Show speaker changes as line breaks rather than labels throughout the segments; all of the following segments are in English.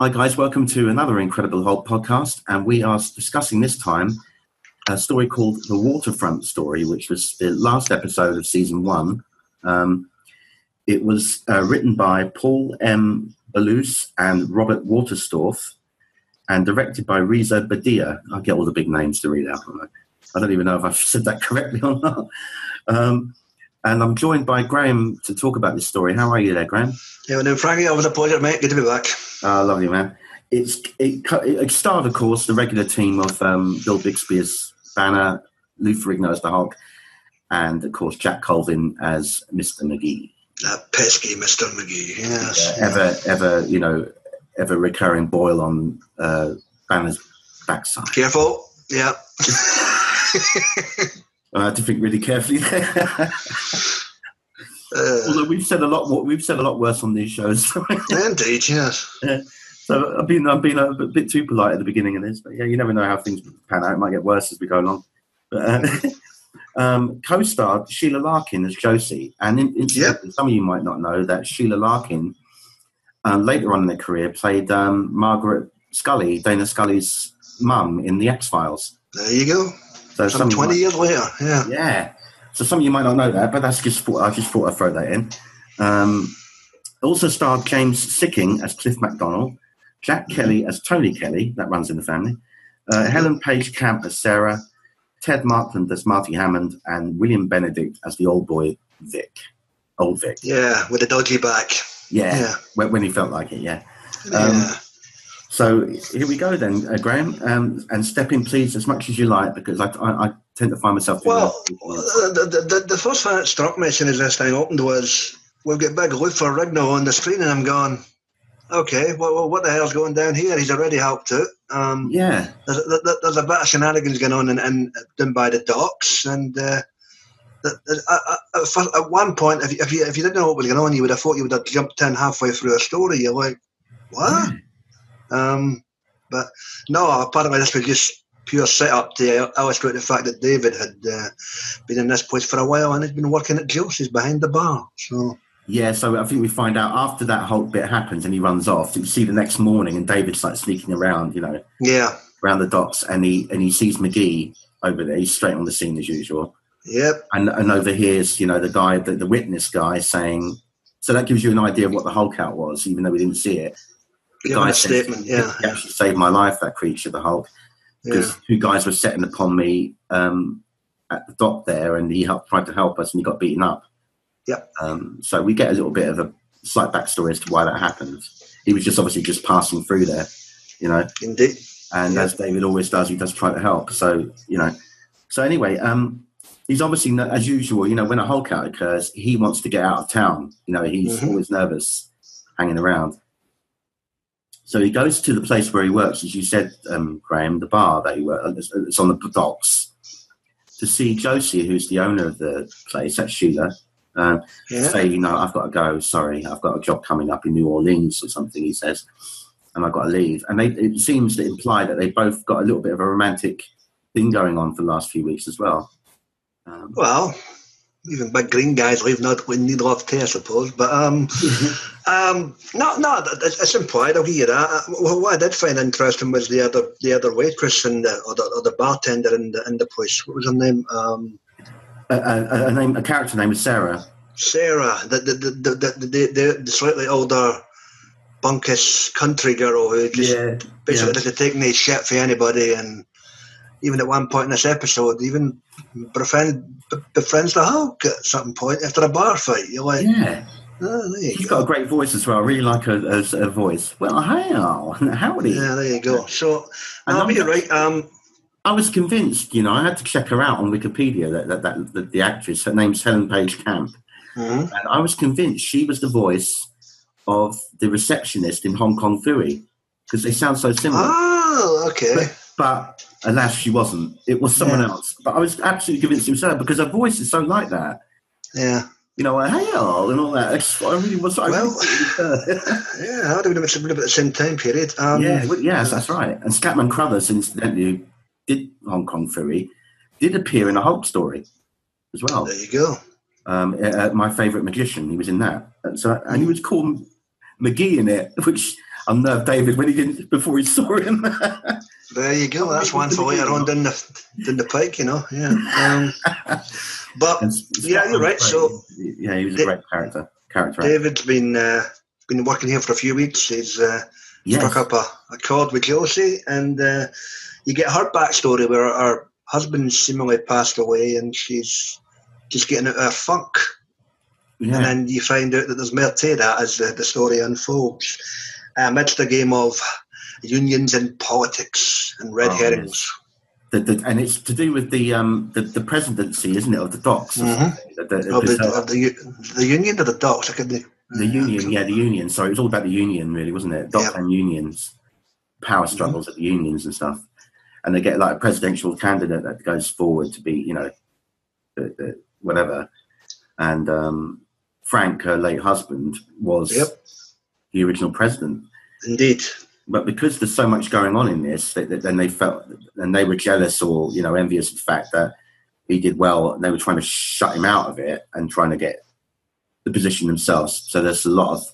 Hi, guys. Welcome to another Incredible Hulk podcast. And we are discussing this time a story called The Waterfront Story, which was the last episode of season one. Um, it was uh, written by Paul M. Belous and Robert Wolterstorff and directed by Reza Badiyi. I get all the big names to read out. I don't even know if I've said that correctly or not. Um, and I'm joined by Graham to talk about this story. How are you there, Graham?
Yeah, well no, Frankie, always a pleasure, mate. Good to be back.
Ah, lovely, man. It's it, it of course, the regular team of um, Bill Bixby as Banner, Lou Ferrigno as the Hulk, and of course Jack Colvin as Mr. McGee.
That pesky Mr. McGee, yes.
Yeah, ever, ever, you know, ever recurring boil on uh, Banner's backside.
Careful, yeah.
I had to think really carefully there.
Uh,
Although we've said a lot more, we've said a lot worse on these shows.
indeed, yes.
so I've been I've been a bit too polite at the beginning of this, but yeah, you never know how things pan out. It might get worse as we go along. But, uh, um, co-starred Sheila Larkin as Josie, and in, in,
Yep.
some of you might not know that Sheila Larkin um, later on in her career played um, Margaret Scully, Dana Scully's mum in the X Files.
There you go.
So
Some 20
might-
years later, yeah.
yeah. So some of you might not know that, but that's just thought, I just thought I'd throw that in. Um, also starred James Sikking as Cliff MacDonald, Jack Kelly as Tony Kelly, that runs in the family, uh, Helen Page Camp as Sarah, Ted Markland as Marty Hammond, and William Benedict as the old boy Vic. Old Vic.
Yeah, with a dodgy back.
Yeah.
Yeah.
When, when he felt like it, yeah. Um,
yeah.
So here we go then, uh, Graham, um, and step in, please, as much as you like, because I, I, I tend to find myself.
Well, the, the, the, first thing that struck me as soon as this thing opened was we've got big Lou Ferrigno on the screen, and I'm going, okay, well, what the hell's going down here? He's already helped out. Um,
yeah,
there's, there- there's a bit of shenanigans going on in, in, down by the docks, and uh, the- the- for- at one point, if you, if, you, if you didn't know what was going on, you would have thought you would have jumped in halfway through a story. You're like, what? Um, but no, apparently this was just pure setup to illustrate the fact that David had uh, been in this place for a while and had been working at Josie's behind the bar. So
Yeah, so I think we find out after that whole bit happens and he runs off. You see the next morning and David's like sneaking around, you know,
yeah,
around the docks, and he and he sees McGee over there. He's straight on the scene as usual,
yep,
and and overhears you know the guy, the, the witness guy, saying. So that gives you an idea of what the Hulk out was, even though we didn't see it. The
Giving a
says,
statement, yeah.
he actually saved my life. That creature, the Hulk, because
yeah,
two guys were setting upon me um, at the dock there, and he helped, tried to help us, and he got beaten up.
Yep.
Um, so we get a little bit of a slight backstory as to why that happened. He was just obviously just passing through there, you know.
indeed.
And
Yeah.
as David always does, he does try to help. So you know. So anyway, um, he's obviously as usual. You know, when a Hulk out occurs, he wants to get out of town. You know, he's
Mhm.
always nervous, hanging around. So he goes to the place where he works, as you said, um, Graham, the bar that he works. It's on the docks to see Josie, who's the owner of the place. That's Sheila. Um,
Yeah.
say, you know, I've got to go. Sorry, I've got a job coming up in New Orleans or something. He says, and I've got to leave. And they, it seems to imply that they both got a little bit of a romantic thing going on for the last few weeks as well. Um,
Well, even big green guys leave not when need love tea, I suppose. But um, um, no, no, it's it's implied. I'll give you that. Uh, Well, what I did find interesting was the other the other waitress and the, or, the, or the bartender in the in the place. What was her name? Um,
a, a, a name, a character name is Sarah.
Sarah, the the the the, the, the, the, slightly older, bunkish country girl who just basically doesn't take any shit for anybody, and even at one point in this episode, even befriend, befriends the Hulk at some point after a bar fight. You're like,
yeah.
oh, you
She's
go.
got a great voice as well. I really like her, her, her voice. Well, how? Howdy.
Yeah, there you go. So, but you're right. Um,
I was convinced, you know, I had to check her out on Wikipedia, that, that, that, that the actress, her name's Helen Page Camp.
mhm.
And I was convinced she was the voice of the receptionist in Hong Kong Phooey because they sound so similar.
Oh, okay.
But alas, she wasn't. It was someone
Yeah.
else. But I was absolutely convinced it was her because her voice is so like that.
Yeah,
You know, uh, hey all and all that. It's- I really was. I
Well-
thought it was her.
yeah. I would have been a bit at the same time period. Um,
yeah, well, yes, that's right. And Scatman Crothers, incidentally, did Hong Kong Phooey, did appear in a Hulk story as well.
There you go.
um, uh, my favorite magician. He was in that. And so, and he was called McGee in it, which unnerved David when he didn't before he saw him.
There you go. That's one for later on down the down the pike, you know. Yeah. Um, but yeah, you're right. So
yeah, he was a great character. Character.
David's been uh, been working here for a few weeks. He's uh, yes. struck up a, a chord with Josie, and uh, you get her backstory where her husband seemingly passed away, and she's just getting out of her funk. Yeah. And then you find out that there's more to that as the, the story unfolds. Amidst a game of unions and politics and red oh, herrings. Yes.
The, the, and it's to do with the um the, the presidency, isn't it, of the docks?
Mm-hmm. The, the, of the, the, the union or the docks? I could,
the union, yeah, the union. Sorry, it was all about the union, really, wasn't it? Docks and unions, power mm-hmm. struggles mm-hmm. at the unions and stuff. And they get like a presidential candidate that goes forward to be, you know, the, the, whatever. And um, Frank, her late husband, was yep. the original president.
Indeed
but because there's so much going on in this, then they felt and they were jealous or you know envious of the fact that he did well. And they were trying to shut him out of it and trying to get the position themselves. So there's a lot of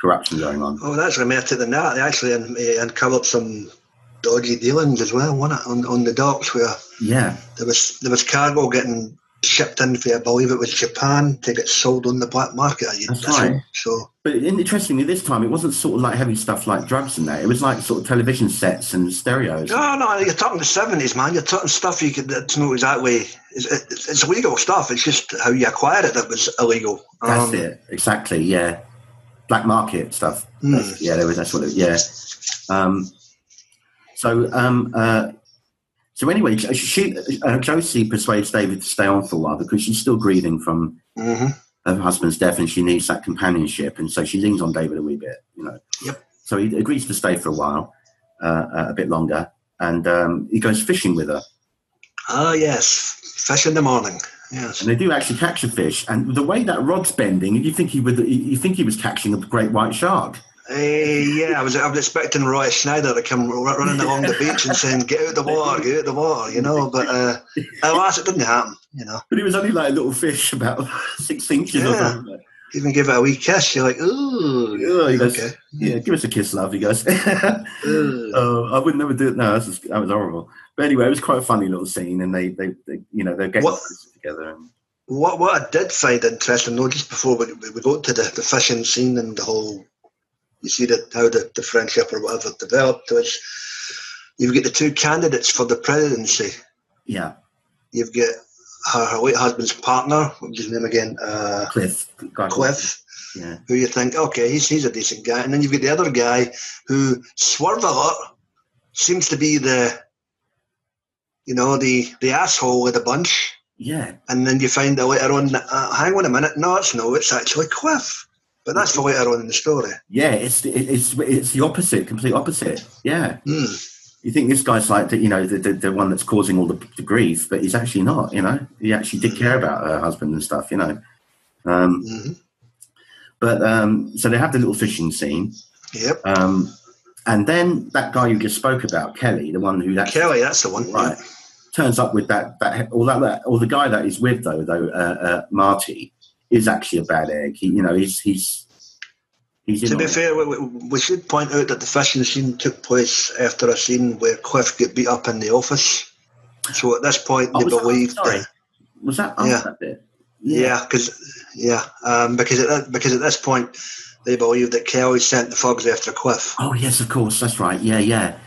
corruption going on.
Oh, that's romantic than that. They actually uncovered some dodgy dealings as well, wasn't it, on, on the docks where
yeah
there was there was cargo getting shipped in for, I believe it was Japan, to get sold on the black market.
That's right. So, but interestingly, this time it wasn't sort of like heavy stuff like drugs and that. It was like sort of television sets and stereos.
No, no, you're talking the seventies, man. You're talking stuff you could that's not exactly. It's, it's, illegal stuff. It's just how you acquired it that was illegal.
That's um, it. Exactly. Yeah. Black market stuff. Mm. Yeah, there was. That's what. It, yeah. Um, so um, uh, so anyway, she, uh, Josie persuades David to stay on for a while because she's still grieving from mm-hmm. her husband's death and she needs that companionship. And so she leans on David a wee bit, you know.
Yep.
So he agrees to stay for a while, uh, uh, a bit longer, and um, he goes fishing with her.
Oh yes, fish in the morning. Yes.
And they do actually catch a fish, and the way that rod's bending, you think he would, you think he was catching a great white shark.
Uh, yeah, I was I was expecting Roy Scheider to come running along the beach and saying, "Get out of the water, get out of the water," you know. But uh, alas, it didn't happen, you know.
But he was only like a little fish, about six inches. Yeah.
Even give it a wee kiss. You're like, ooh.
Oh, goes, okay. Yeah, give us a kiss, love. He goes, oh, I would never do it. No, that was, that was horrible. But anyway, it was quite a funny little scene, and they, they, they you know, they're getting what, together. And,
what what I did find interesting, though, just before we, we go to the, the fishing scene and the whole you see that how the, the friendship or whatever developed was you've got the two candidates for the presidency.
Yeah.
You've got her, her late husband's partner, what's his name again? Uh,
Cliff.
Cliff. Yeah. Who you think, okay, he's, he's a decent guy. And then you've got the other guy who, swerve a lot, seems to be the, you know, the, the asshole of the bunch.
Yeah.
And then you find out later on, uh, hang on a minute, no, it's no, it's actually Cliff. But that's for later on in the story.
Yeah, it's it's it's the opposite, complete opposite. Yeah.
Mm.
You think this guy's like the, you know the, the, the one that's causing all the, the, grief, but he's actually not. You know, he actually did care about her husband and stuff. You know. Um, mm-hmm. But um, so they have the little fishing scene.
Yep.
Um, and then that guy you just spoke about, Kelly, the one who
that Kelly, that's the one,
right? Yeah. Turns up with that that all that, that or the guy that he's with though though uh, uh, Marty is actually a bad egg. He, you know, he's he's he's.
To be fair, we, we, should point out that the fishing scene took place after a scene where Cliff get beat up in the office. So at this point, oh, they believe
that, that, was that
yeah, that bit? Yeah, because yeah, um, because at because at this point they believe that Kelly sent the fogs after Cliff.
Oh yes, of course, that's right. Yeah, yeah.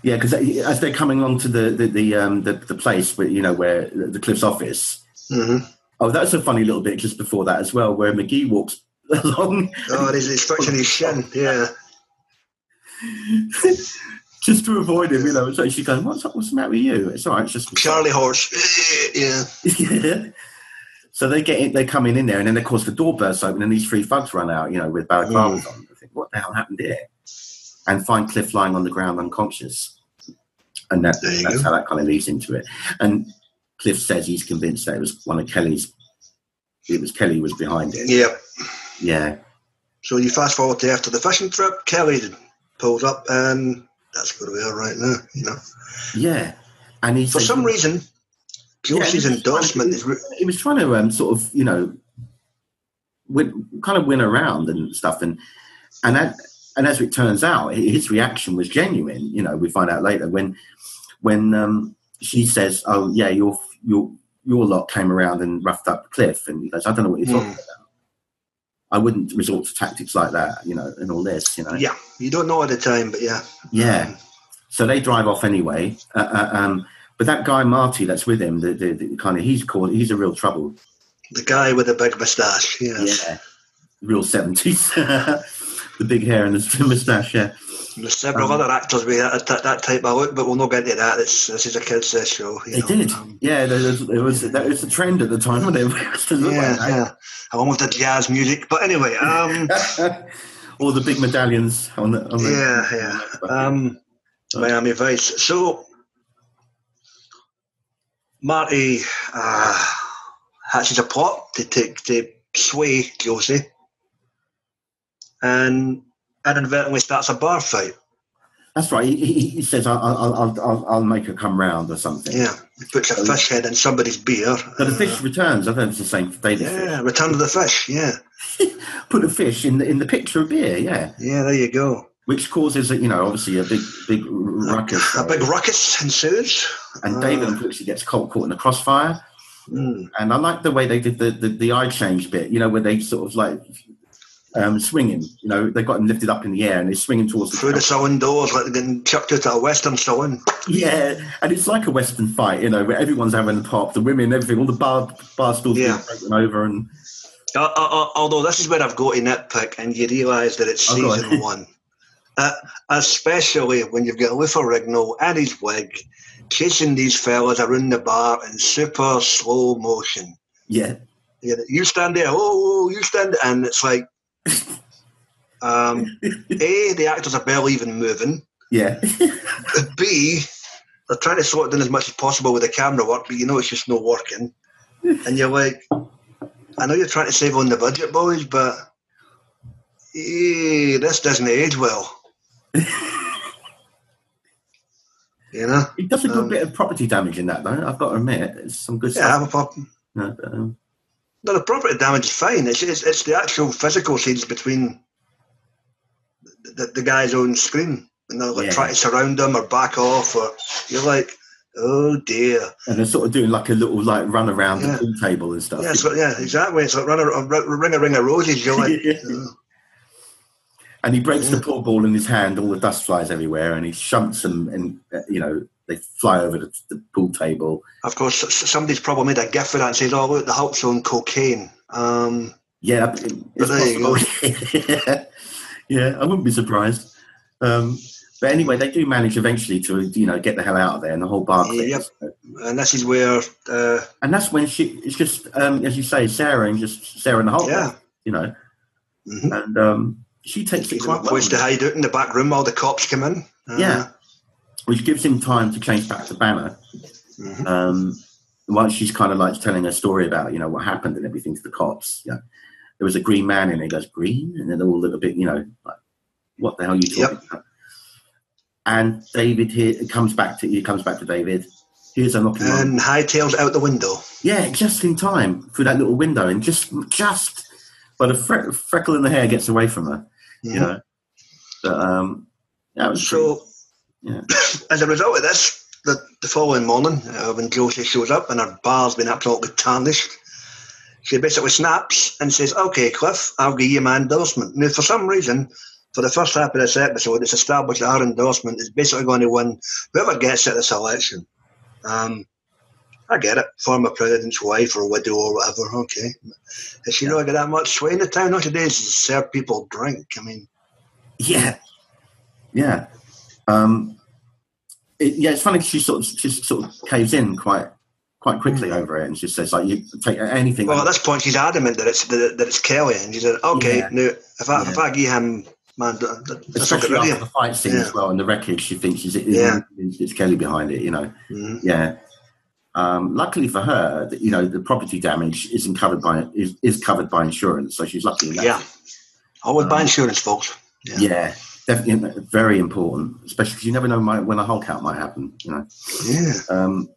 Yeah, because as they're coming along to the the the, um, the, the place where you know where the Cliff's office,
mm-hmm.
Oh, that's a funny little bit just before that as well, where McGee walks along.
Oh, he's, he's touching his shin, yeah.
just to avoid him, you know. So she's going, "What's up? What's the matter with you?" It's all right. It's just
Charlie horse. yeah.
yeah. So they get in, they come in in there, and then of course the door bursts open, and these three thugs run out, you know, with balaclavas mm. on. I think, what the hell happened here? And find Cliff lying on the ground unconscious, and that, that's go. how that kind of leads into it. And Cliff says he's convinced that it was one of Kelly's. It was Kelly was behind it.
Yeah.
Yeah.
So you fast forward to after the fishing trip, Kelly pulls up, and that's where we are right now. You know.
Yeah, and he
for some reason, Josie's yeah, endorsement
is. He was trying to um, sort of, you know, win, kind of win around and stuff, and and and as it turns out, his reaction was genuine. You know, we find out later when when um, she says, "Oh yeah, your your your lot came around and roughed up Cliff," and he goes, "I don't know what you're talking
Mm.
about." I wouldn't resort to tactics like that, you know, and all this, you know.
Yeah, you don't know at the time, but yeah.
Yeah. So they drive off anyway. Uh, uh, um, but that guy Marty that's with him, the, the, the kind of he's called he's a real trouble.
The guy with the big moustache, yes.
Yeah, real seventies. the big hair and the moustache. Yeah,
There's several
Um,
other actors with that, that, that type of look, but we'll not get into that. It's, this is a kids' show. You
they
know.
did.
Um,
yeah, there was, there was that was a trend at the time when they were
yeah,
like
yeah. Along with the jazz music. But anyway, um.
All the big medallions on the. On the
yeah, yeah. Um, Miami Vice. So, Marty uh, hatches a plot to take to sway Josie, and inadvertently starts a bar fight.
That's right. He, he, says, I'll, I'll, I'll, I'll, "I'll make her come round" or something.
Yeah, he puts a fish head in somebody's beer.
But the
Uh,
fish returns. I think it's the same David. Fish.
yeah, Return to the Fish. Yeah,
Put a fish in the in the picture of beer. Yeah.
yeah. There you go.
which causes you know obviously a big big ruckus.
A big ruckus ensues.
and David
Uh,
unfortunately gets caught caught in the crossfire.
mm,
And I like the way they did the, the, the eye change bit, you know, where they sort of like um, swing him. You know, they got him lifted up in the air and he's swinging towards the
through the saloon doors, like they're getting chucked out of a western saloon.
Yeah, and it's like a Western fight, you know, where everyone's having a pop, the women, everything, all the bar bar stools
Yeah.
taken over, and
Uh, uh, uh, although this is where I've got to nitpick, and you realise that it's
Oh,
season one. Uh, especially when you've got Lou Ferrigno and his wig chasing these fellas around the bar in super slow motion.
yeah,
You, know, you stand there, oh, oh, you stand there, and it's like, um, A, the actors are barely even moving.
yeah,
B, they're trying to sort it in as much as possible with the camera work, but you know it's just not working. And you're like, I know you're trying to save on the budget, boys, but eh, this doesn't age well. you know?
it does a good
Um,
bit of property damage in that, though. I've got to admit, it's some good
Yeah,
stuff.
I'm a pop.
you but, um,
No, the property damage is fine. It's, it's, it's the actual physical scenes between the, the guys own screen. And they're like
Yeah.
trying to surround him or back off, or you're like, oh dear.
and they're sort of doing like a little like run around
Yeah.
the pool table and stuff.
Yeah, so, yeah, exactly. It's like run a, a, ring a ring of roses. You're like,
Yeah.
"Oh."
And he breaks
Yeah.
the pool ball in his hand. All the dust flies everywhere, and he shunts them, and uh, you know they fly over the, the pool table.
of course, somebody's probably made a gif of that and says, "Oh, look, the Hulk's on cocaine." Um,
Yeah, it- it's
there you
possible. yeah, I wouldn't be surprised. Um, but anyway, they do manage eventually to you know get the hell out of there, and the whole bar clears.
and this is where, uh,
And that's when she it's just um, as you say, Sarah and just Sarah and the Hulk.
Yeah.
you know,
mhm,
and um, she takes it quite well.
place to hide out in the back room while the cops come in. Uh,
Yeah. Which gives him time to change back to Banner.
mhm.
um, once she's kind of like telling her story about you know what happened and everything to the cops. Yeah, there was a green man in. He goes green, and then they're all a little bit, you know, like what the hell are you talking
Yep.
about? And David here comes back to he comes back to David. Here's a knocking.
And hightails out the window.
Yeah, just in time through that little window, and just just but a fre- freckle in the hair gets away from her. You
Mhm.
know, but um, that was
So,
Yeah.
as a result of this, the, the following morning, uh, when Josie shows up and her bar's been absolutely tarnished, she basically snaps and says, Okay, Cliff, I'll give you my endorsement. Now, for some reason, for the first half of this episode, it's established that her endorsement is basically going to win whoever gets at this election. Um, I get it, former president's wife or widow or whatever, okay. Has she really got that much sway in the town nowadays to serve people drink? I mean,
Yeah, yeah, um, it, yeah. It's funny. 'cause She sort of she sort of caves in quite quite quickly over it, and she says like, "You take anything."
Well, at this point, she's adamant that it's that, that it's Kelly, and she said, "Okay,
Yeah.
now if I if I give him, man, th- th- that's not
especially after the fight scene
Yeah.
as well, and the wreckage. She thinks she's
Yeah.
it's Kelly behind it. You know,
Mhm.
yeah. Um, luckily for her, you know, the property damage isn't covered by is, is covered by insurance, so she's lucky. In that.
Yeah, always buy
Um,
insurance, folks. Yeah.
yeah, definitely very important, especially because you never know might, when a Hulk out might happen. You know.
Yeah,
Um,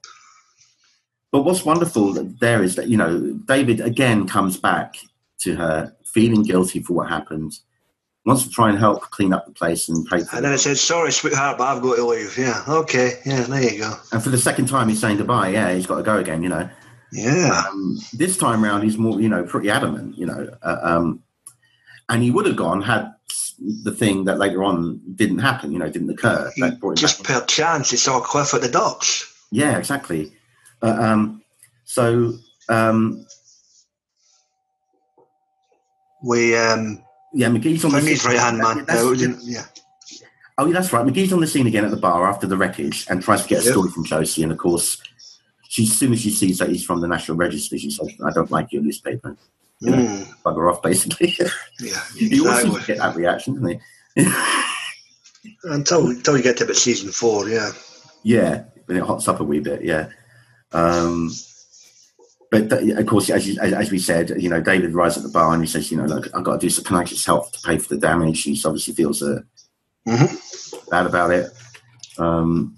but what's wonderful there is that you know David again comes back to her feeling guilty for what happened, wants to try and help clean up the place and pay for
And then
it.
says, "Sorry, sweetheart, but I've got to leave." Yeah. Okay. Yeah. There you go.
And for the second time, he's saying goodbye. Yeah, he's got to go again. You know.
Yeah.
Um, this time round, he's more, you know, pretty adamant. You know, uh, um, and he would have gone had the thing that later on didn't happen. You know, didn't occur. That brought
just per chance, he saw Cliff at the docks.
Yeah, exactly. Uh, um, so um,
We um,
yeah, McGee's on the
Thingy's
scene.
right hand man. Uh, yeah.
Oh, yeah, that's right. McGee's on the scene again at the bar after the wreckage and tries to get a
Yep.
story from Josie. And of course, she, as soon as she sees that he's from the National Register, she says, "I don't like your newspaper." You know,
Mm,
bugger off, basically.
yeah.
you always seems to
Exactly.
get that reaction, doesn't he?
Until until you get to about season four, yeah.
yeah, when it hots up a wee bit, yeah. Um, but th- of course, as, you, as, as we said, you know, David arrives at the bar and he says, "You know, look, I've got to do some. Can I just help to pay for the damage?" He obviously feels uh,
Mhm.
bad about it. Um,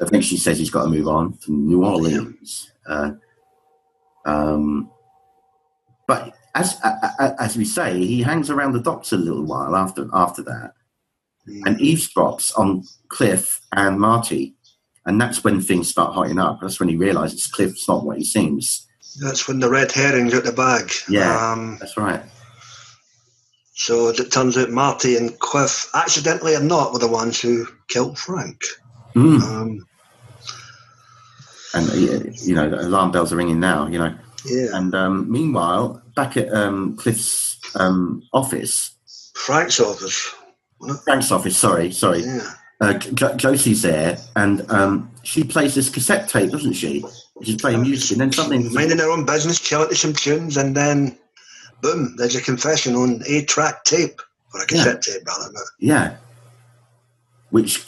eventually, says he's got to move on to New Orleans. Uh, um, but as as we say, he hangs around the docks a little while after after that, and eavesdrops on Cliff and Marty, and that's when things start hotting up. That's when he realizes Cliff's not what he seems.
That's when the red herring's out the bag.
Yeah.
Um,
That's right.
so it turns out Marty and Cliff, accidentally or not, were the ones who killed Frank.
Mm.
Um,
And uh, you know, the alarm bells are ringing now. You know.
Yeah.
And um, meanwhile, back at um, Cliff's um, office,
Frank's office.
Frank's office, sorry, sorry,
Yeah.
uh, Jo- Josie's there, and um, she plays this cassette tape, doesn't she? She's playing music, and then something.
Minding their own business, chilling to some tunes, and then boom, there's a confession on a track tape or a cassette tape, rather.
Yeah. Which,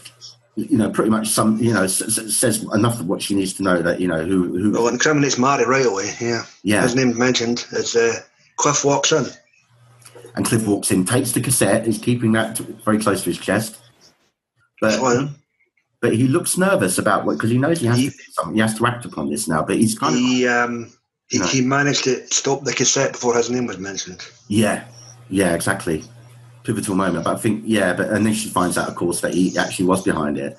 you know, pretty much some, you know, says enough of what she needs to know that, you know, who, who
well, incriminates Marty right away. Yeah.
yeah.
His name's mentioned as uh, Cliff walks in.
And Cliff walks in, takes the cassette, is keeping that very close to his chest. But,
Well,
but he looks nervous about what, because he knows he has,
He-
to something, he has to act upon this now, but he's kind of,
he um, he,
No.
he managed to stop the cassette before his name was mentioned.
yeah, yeah, exactly. Pivotal moment. But I think, yeah, but, and then she finds out, of course, that he actually was behind it.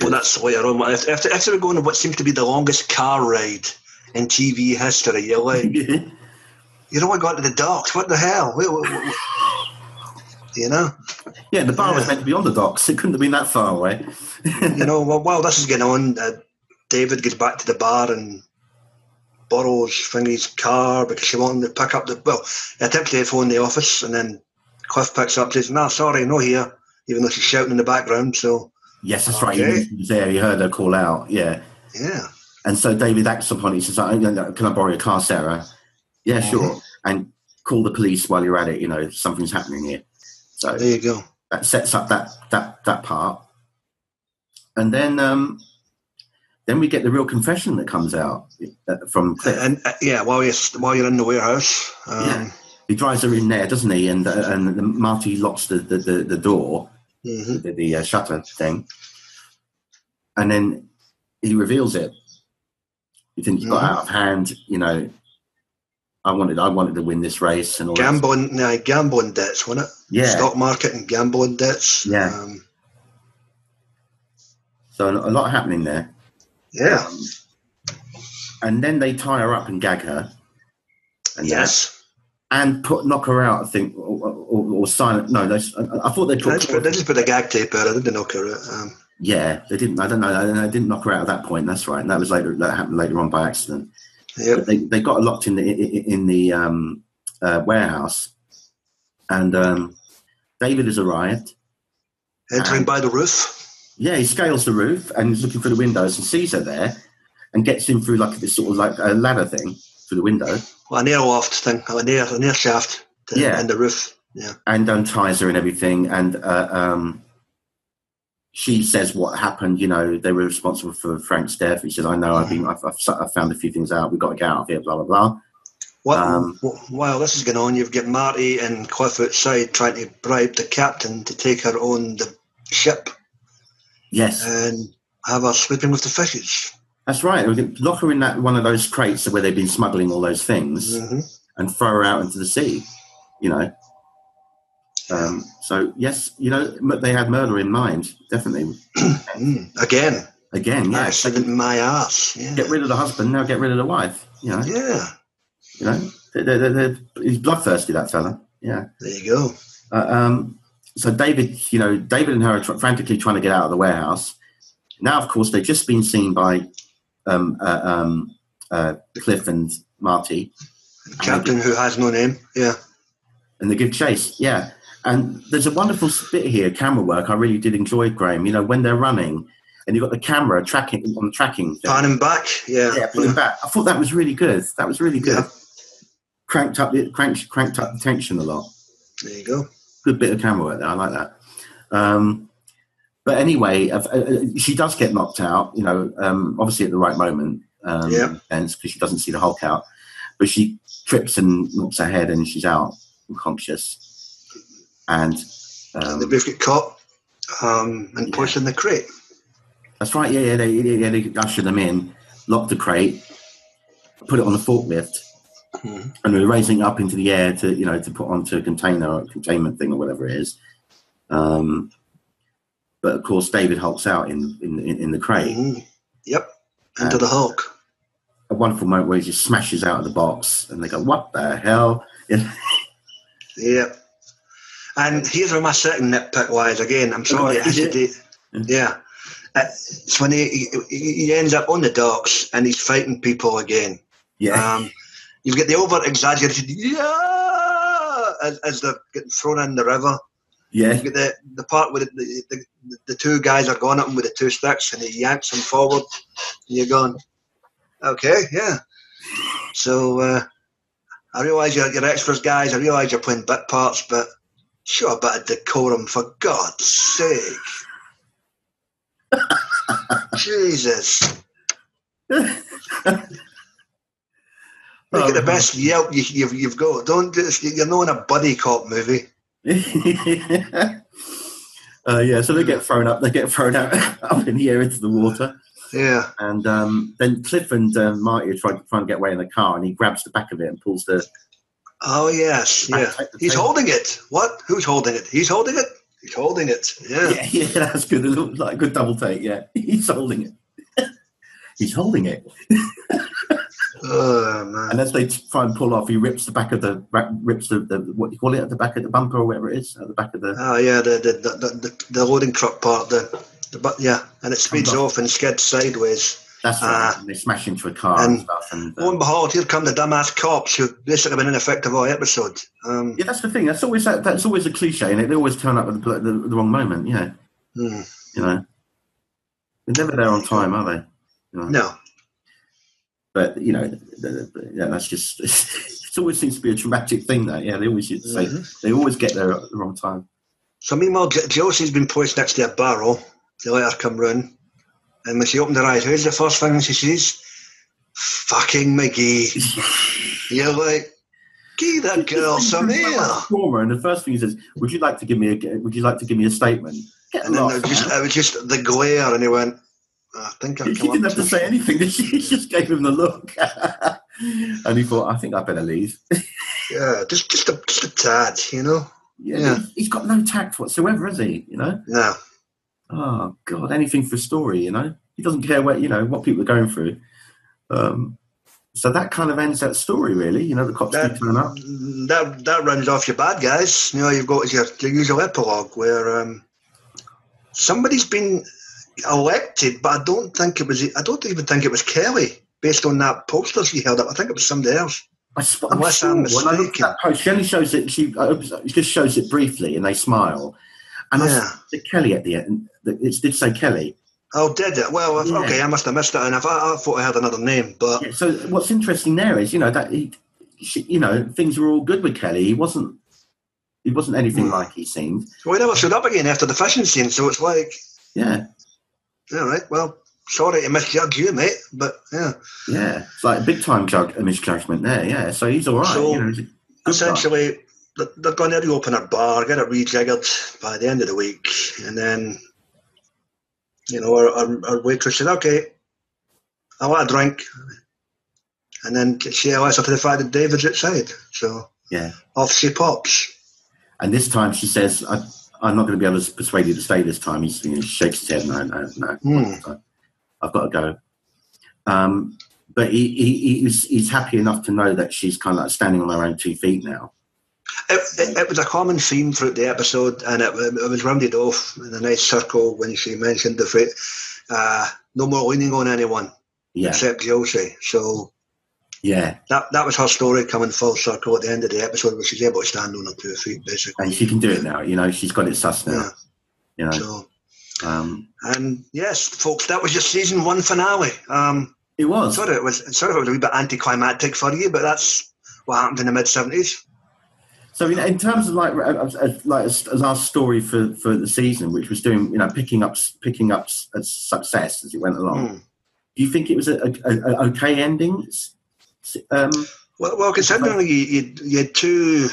Well, that's later on. After, after, after we're going on what seems to be the longest car ride in TV history, you're like, you know, I got to the docks. What the hell? You know,
yeah, the bar was meant to be on the docks. It couldn't have been that far away.
you know. Well, while this is going on, uh, David gets back to the bar and borrows Fingy's car because she wanted to pick up the. Well, he attempts to phone the office, and then Cliff picks up and says, "Nah, sorry, no here." Even though she's shouting in the background, so
Yes, that's right. He
Okay.
He was there. He heard her call out. Yeah.
yeah,
And so David acts upon it. He says, Can I borrow your car, Sarah? Yeah, sure. And call the police while you're at it. You know, something's happening here. So
there you go.
that sets up that that that part. And then um, then we get the real confession that comes out uh, from Cliff.
And uh, yeah, while you're while you're in the warehouse, um,
Yeah. He drives her in there, doesn't he? And uh, and the, Marty locks the, the, the, the door,
mhm.
the, the uh, shutter thing, and then he reveals it. You think he's got
Mhm.
out of hand, you know. I wanted, I wanted to win this race and all that.
gambling, uh, gambling debts, wasn't it?
Yeah.
Stock market and gambling debts.
Yeah.
Um,
So a lot happening there.
yeah.
Um, and then they tie her up and gag her. And
yes.
And put knock her out. I think, or, or, or silent. No, they, I, I thought they
They
put.
just, put, they just put a gag tape out. I didn't knock her out. Um,
Yeah, they didn't. I don't know. They didn't knock her out at that point. That's right. And that was later. That happened later on by accident.
yep.
But they they got locked in the in the um, uh, warehouse, and um, David has arrived.
Entering
Um,
by the roof.
Yeah, he scales the roof and is looking through the windows and sees her there, and gets in through like this sort of like a ladder thing through the window,
An airloft thing, an air, an air shaft to,
Yeah.
in the roof. Yeah.
and unties her and everything. And uh, um, she says what happened. You know, they were responsible for Frank's death. He says, "I know. I've been. I've, I've, I've found a few things out. We've got to get out of here." Blah blah blah.
What,
Um,
while this is going on, you've got Marty and Cliff outside trying to bribe the captain to take her on the ship
Yes,
and have her sleeping with the fishes.
That's right. Lock her in that one of those crates where they've been smuggling all those things
hmm
and throw her out into the sea. You know, Um, so yes, you know they had murder in mind, definitely.
Mm, Again,
Again, yeah.
in my ass. Yeah.
Get rid of the husband, now get rid of the wife. You know,
yeah,
you know, they're, they're, they're, he's bloodthirsty. That fella. Yeah.
there you go.
Uh, um, so David, you know, David and her are tr- frantically trying to get out of the warehouse. Now, of course, they've just been seen by um, uh, um, uh, Cliff and Marty,
Captain who has no name. Yeah.
and they give chase. Yeah, and there's a wonderful bit here, camera work. I really did enjoy Graham. You know, when they're running, and you've got the camera tracking on the tracking. thing.
Panning back. Yeah.
yeah, pulling back. I thought that was really good. That was really good.
Yeah.
Cranked up the cranked cranked up the tension a lot.
There you go.
good bit of camera work there. I like that. Um, but anyway, uh, uh, she does get knocked out. You know, um, obviously at the right moment. Um,
Yeah.
And because she doesn't see the Hulk out, but she trips and knocks her head, and she's out unconscious. And
And they
um,
both get caught um, and pushed in the crate.
that's right. Yeah, yeah. They, yeah, they usher them in, lock the crate, put it on the forklift,
Mhm.
and they're raising it up into the air to you know to put onto a container or containment thing or whatever it is. Um, but of course, David hulks out in in, in, the crate.
Mhm. Yep. Into the Hulk.
A wonderful moment where he just smashes out of the box, and they go, "What the hell?" Yeah.
Yep. And here's where my second nitpick lies again. I'm sorry, I
Is it?
hesitate. Yeah. It's when he, he, he ends up on the docks and he's fighting people again.
yeah,
Um, you get the over exaggerated yeah as, as they're getting thrown in the river.
Yeah,
You get the, the part where the, the, the, two guys are going at him with the two sticks and he yanks him forward. And you're going, okay, yeah. So uh, I realise you're, you're extras guys. I realise you're playing bit parts, but show a bit of decorum for God's sake. Jesus. Make
Oh,
it the best yelp you, you've, you've got. Don't just, you're not in a buddy cop movie.
uh, yeah. So they get thrown up. They get thrown out up in the air into the water.
Yeah.
And um, then Cliff and uh, Marty are trying, trying to get away in the car, and he grabs the back of it and pulls the.
Oh yes, yeah. He's
table.
holding it. What? Who's holding it? He's holding it. He's holding it. Yeah.
Yeah, yeah, that's good. Like a good double take. Yeah, he's holding it. he's holding it,
Oh man.
and as they try and pull off, he rips the back of the rips the, the what do you call it at the back of the bumper or whatever it is at the back of the.
Oh yeah, the the, the, the, the loading truck part. The, the but yeah, and it speeds
off.
and skids sideways.
That's right.
Ah.
and they smash into a car and,
And
stuff. And
Lo
uh,
and behold, here come the dumbass cops who basically have been ineffective all episode. Um,
yeah, that's the thing. That's always that, that's always a cliche, and they always turn up at the, the, the wrong moment. Yeah,
hmm,
you know, they're never there on time, are they? You know?
no.
But you know, yeah, that's just it. Always seems to be a traumatic thing. That yeah, they always to say
mm-hmm.
they always get there at the wrong time.
So meanwhile, Josie's been placed next to a barrel to let her come round. And when she opened her eyes, who's the first thing she sees? Fucking McGee. You're like, give that girl some air.
Trauma, and the first thing he says, "Would you like to give me a Would you like to give me a statement?" Get
And then it was, just, it was just the glare, and he went, I think
He
I've come
didn't have to say anything. She just gave him the look, and he thought, "I think I better leave."
Yeah, just, just, a, just a tad, you know?
Yeah,
Yeah.
he's- he's got no tact whatsoever, has he? You know.
No.
Oh God, anything for a story, you know. He doesn't care what you know what people are going through. Um, so that kind of ends that story, really. You know, the cops
That,
turn up.
that, that runs off your bad guys. You know, you've got your, your usual epilogue where um, somebody's been elected, but I don't think it was, I don't even think it was Kelly, based on that poster she held up. I think it was somebody else.
I sp- I'm
Unless
sure
I'm
when I
mistaken.
post, she only shows it. She hope it just shows it briefly, and they smile. And I said Kelly at the end. It did say Kelly.
Oh, did it? Well,
Yeah.
okay, I must have missed it, and I, I thought I had another name, but
Yeah, so what's interesting there is, you know, that he, she, you know, things were all good with Kelly. He wasn't. He wasn't anything
Hmm.
like he seemed.
well, he never showed up again after the fishing scene, so it's like,
Yeah,
all right, well, sorry to misjudge you, mate, but yeah.
yeah. It's like a big time jug, a misjudgment there. Yeah, so he's all right.
So,
you know, guy.
essentially th- they're going to reopen her bar, get it rejiggered by the end of the week, and then you know our, our, our waitress said, "Okay, I want a drink," and then she alerts her to the fact that David's outside, so
Yeah.
off she pops.
And this time she says, I, I'm not going to be able to persuade you to stay this time. He you know, shakes his head, no, no, no.
Mm.
I've got to go. Um, but he, he, he's, he's happy enough to know that she's kind of like standing on her own two feet now.
It, it, it was a common theme throughout the episode, and it, it was rounded off in a nice circle when she mentioned the fact uh, no more leaning on anyone
Yeah,
except Josie. So
yeah.
that that was her story coming full circle at the end of the episode, where she's able to stand on her two feet, basically.
And she can do it now. You know, she's got it sus now.
Yeah.
You know,
So,
um,
and yes, folks, that was your season one finale. Um,
it was.
sort of it was sort of it was a wee bit anticlimactic for you, but that's what happened in the mid seventies.
So in, in terms of like uh, uh, like as, our story for, for the season, which was doing you know picking up picking up success as it went along,
Hmm.
do you think it was a, a, a okay ending? Um,
Well, well, considering you, you, you had two,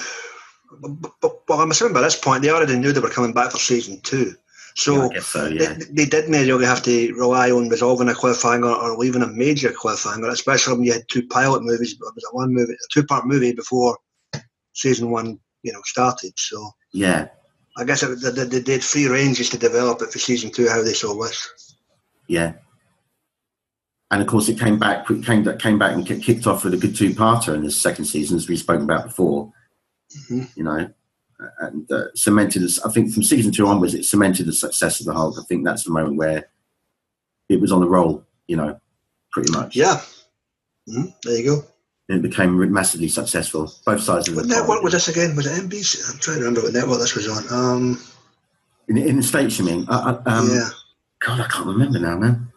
well, I'm assuming by this point they already knew they were coming back for season two. So
yeah, so. Yeah,
they, they didn't really have to rely on resolving a cliffhanger or leaving a major cliffhanger, especially when you had two pilot movies. It was a one movie, a two part movie before season one, you know, started. So
yeah,
I guess it, they, they, they had free ranges to develop it for season two how they saw this.
yeah. And of course, it came back it came came back and kicked off with a good two parter in the second season, as we spoke about before.
Mhm.
You know, and uh, cemented. I think from season two onwards, it cemented the success of the Hulk. I think that's the moment where it was on the roll. You know, pretty much.
Yeah. Mhm. There you go.
it became massively successful. Both sides of the
What network was this again? Was it NBC? I'm trying to remember what network this was on. Um,
in, in the states. You mean? Uh, uh, um,
yeah.
God, I can't remember now, man.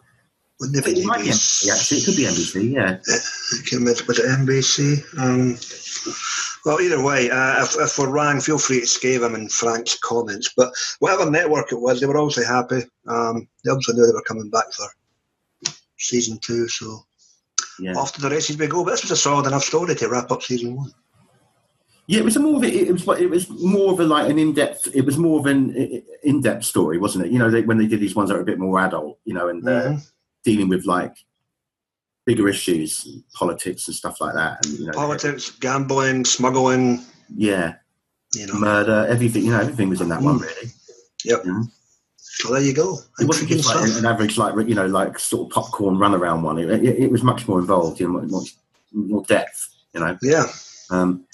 Wouldn't it be
it might be
NBC?
Actually, it could be NBC. Yeah.
Can't remember. Was it NBC? Um, well, either way, uh, if, if we're wrong, feel free to scave them in Frank's comments. But whatever network it was, they were obviously happy. Um, they obviously knew they were coming back for season two, so
Yeah.
off to the races we go. But this was a solid enough story to wrap up season one.
Yeah, it was a more of a, it was it was more of a like an in depth. It was more of an in depth story, wasn't it? You know, they, when they did these ones that were a bit more adult, you know, and uh,
Mhm.
Dealing with like bigger issues, politics and stuff like that, and you know,
Politics, gambling, smuggling,
yeah,
you know.
murder, everything. You know, everything was in that one
Mm.
really.
Yep.
Yeah.
So there you go.
It wasn't just like an, an average, like you know, like sort of popcorn runaround one. It, it, it was much more involved, you know, much more depth, you know.
Yeah.
Um,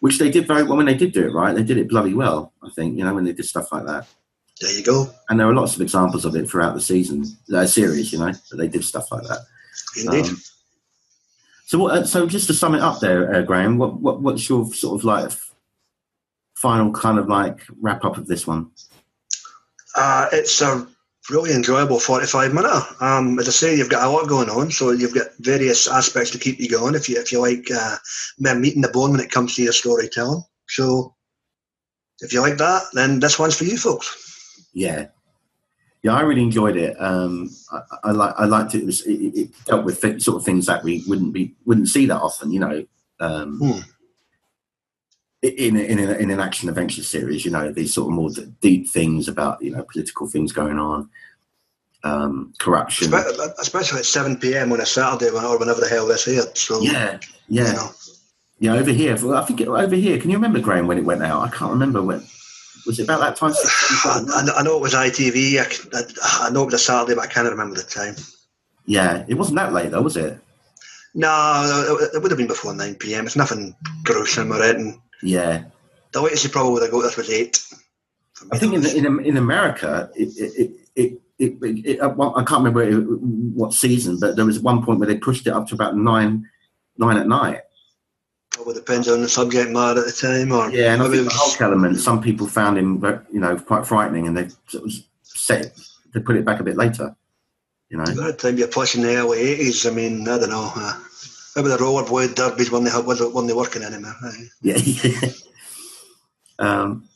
which they did very well when they did do it right. They did it bloody well, I think. You know, when they did stuff like that.
There you go.
And there are lots of examples of it throughout the season, uh, series. You know, that they did stuff like that.
Indeed.
Um, so, what, uh, so just to sum it up, there, uh, Graham, what, what, what's your sort of like final kind of like wrap up of this one?
Uh, it's a really enjoyable 45 minute. Um, as I say, you've got a lot going on, so you've got various aspects to keep you going if you if you like uh, meeting the bone when it comes to your storytelling. So if you like that, then this one's for you folks.
Yeah, yeah, I really enjoyed it. Um, I, I like I liked it. It, was, it, it dealt with th- sort of things that we wouldn't be wouldn't see that often. You know. Um,
Hmm.
in, in, in, in an action adventure series, you know, these sort of more deep things about, you know, political things going on, um, corruption.
Espe- Especially at 7 p.m. on a Saturday when- or whenever the hell this aired. So,
Yeah,
you
yeah,
know,
yeah. Over here, I think it, over here. Can you remember Graham when it went out? I can't remember when. Was it about that time?
I, I know- I know it was ITV. I know it was a Saturday, but I can't remember the time.
Yeah, it wasn't that late though, was it?
No, it, it would have been before 9 p.m. It's nothing gruesome or anything.
Yeah,
The latest you probably would have got this was 8.
I think in in, in America, it it it. It, it, uh, I can't remember it- what season, but there was one point where they pushed it up to about nine, nine at night.
Probably depends on the subject matter at the time, or
Yeah, and I think the Hulk element, some people found him, you know, quite frightening, and they sort of set they put it back a bit later. You know,
by the time you're pushing the early eighties, I mean, I don't know. Uh, maybe the rollerblade derbies when they have when they're working anymore. Right?
yeah. yeah. um,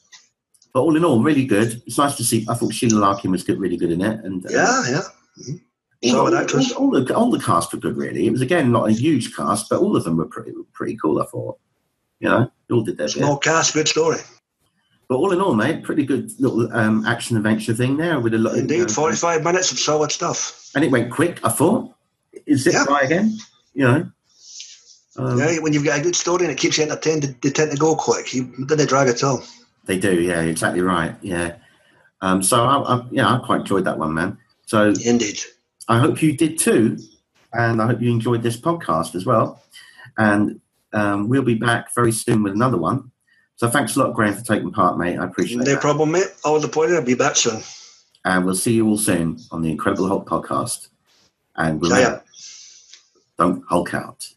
but all in all, really good. It's nice to see. I thought Sheila Larkin was good, really good in it, and uh,
Yeah, yeah.
All,
Solid
all,
actress.
all the all the cast were good. Really, it was again not a huge cast, but all of them were pretty pretty cool. I thought, you know, they all did their bit.
Small cast, good story.
But all in all, mate, pretty good little um, action adventure thing there with a lot. of, you
Indeed,
know,
forty-five minutes of solid stuff.
and it went quick. I thought, is it
Yeah.
by again? You know. Um,
yeah, when you've got a good story and it keeps you entertained, they, they tend to go quick. You didn't drag at all.
They do, yeah, exactly right, yeah. Um, so I, I, yeah, I quite enjoyed that one, man. So
Indeed.
I hope you did too, and I hope you enjoyed this podcast as well. And um, we'll be back very soon with another one. So thanks a lot, Graham, for taking part, mate. I appreciate it.
No problem, mate. All the point. I'll be back soon.
And we'll see you all soon on the Incredible Hulk podcast. And we'll don't Hulk out.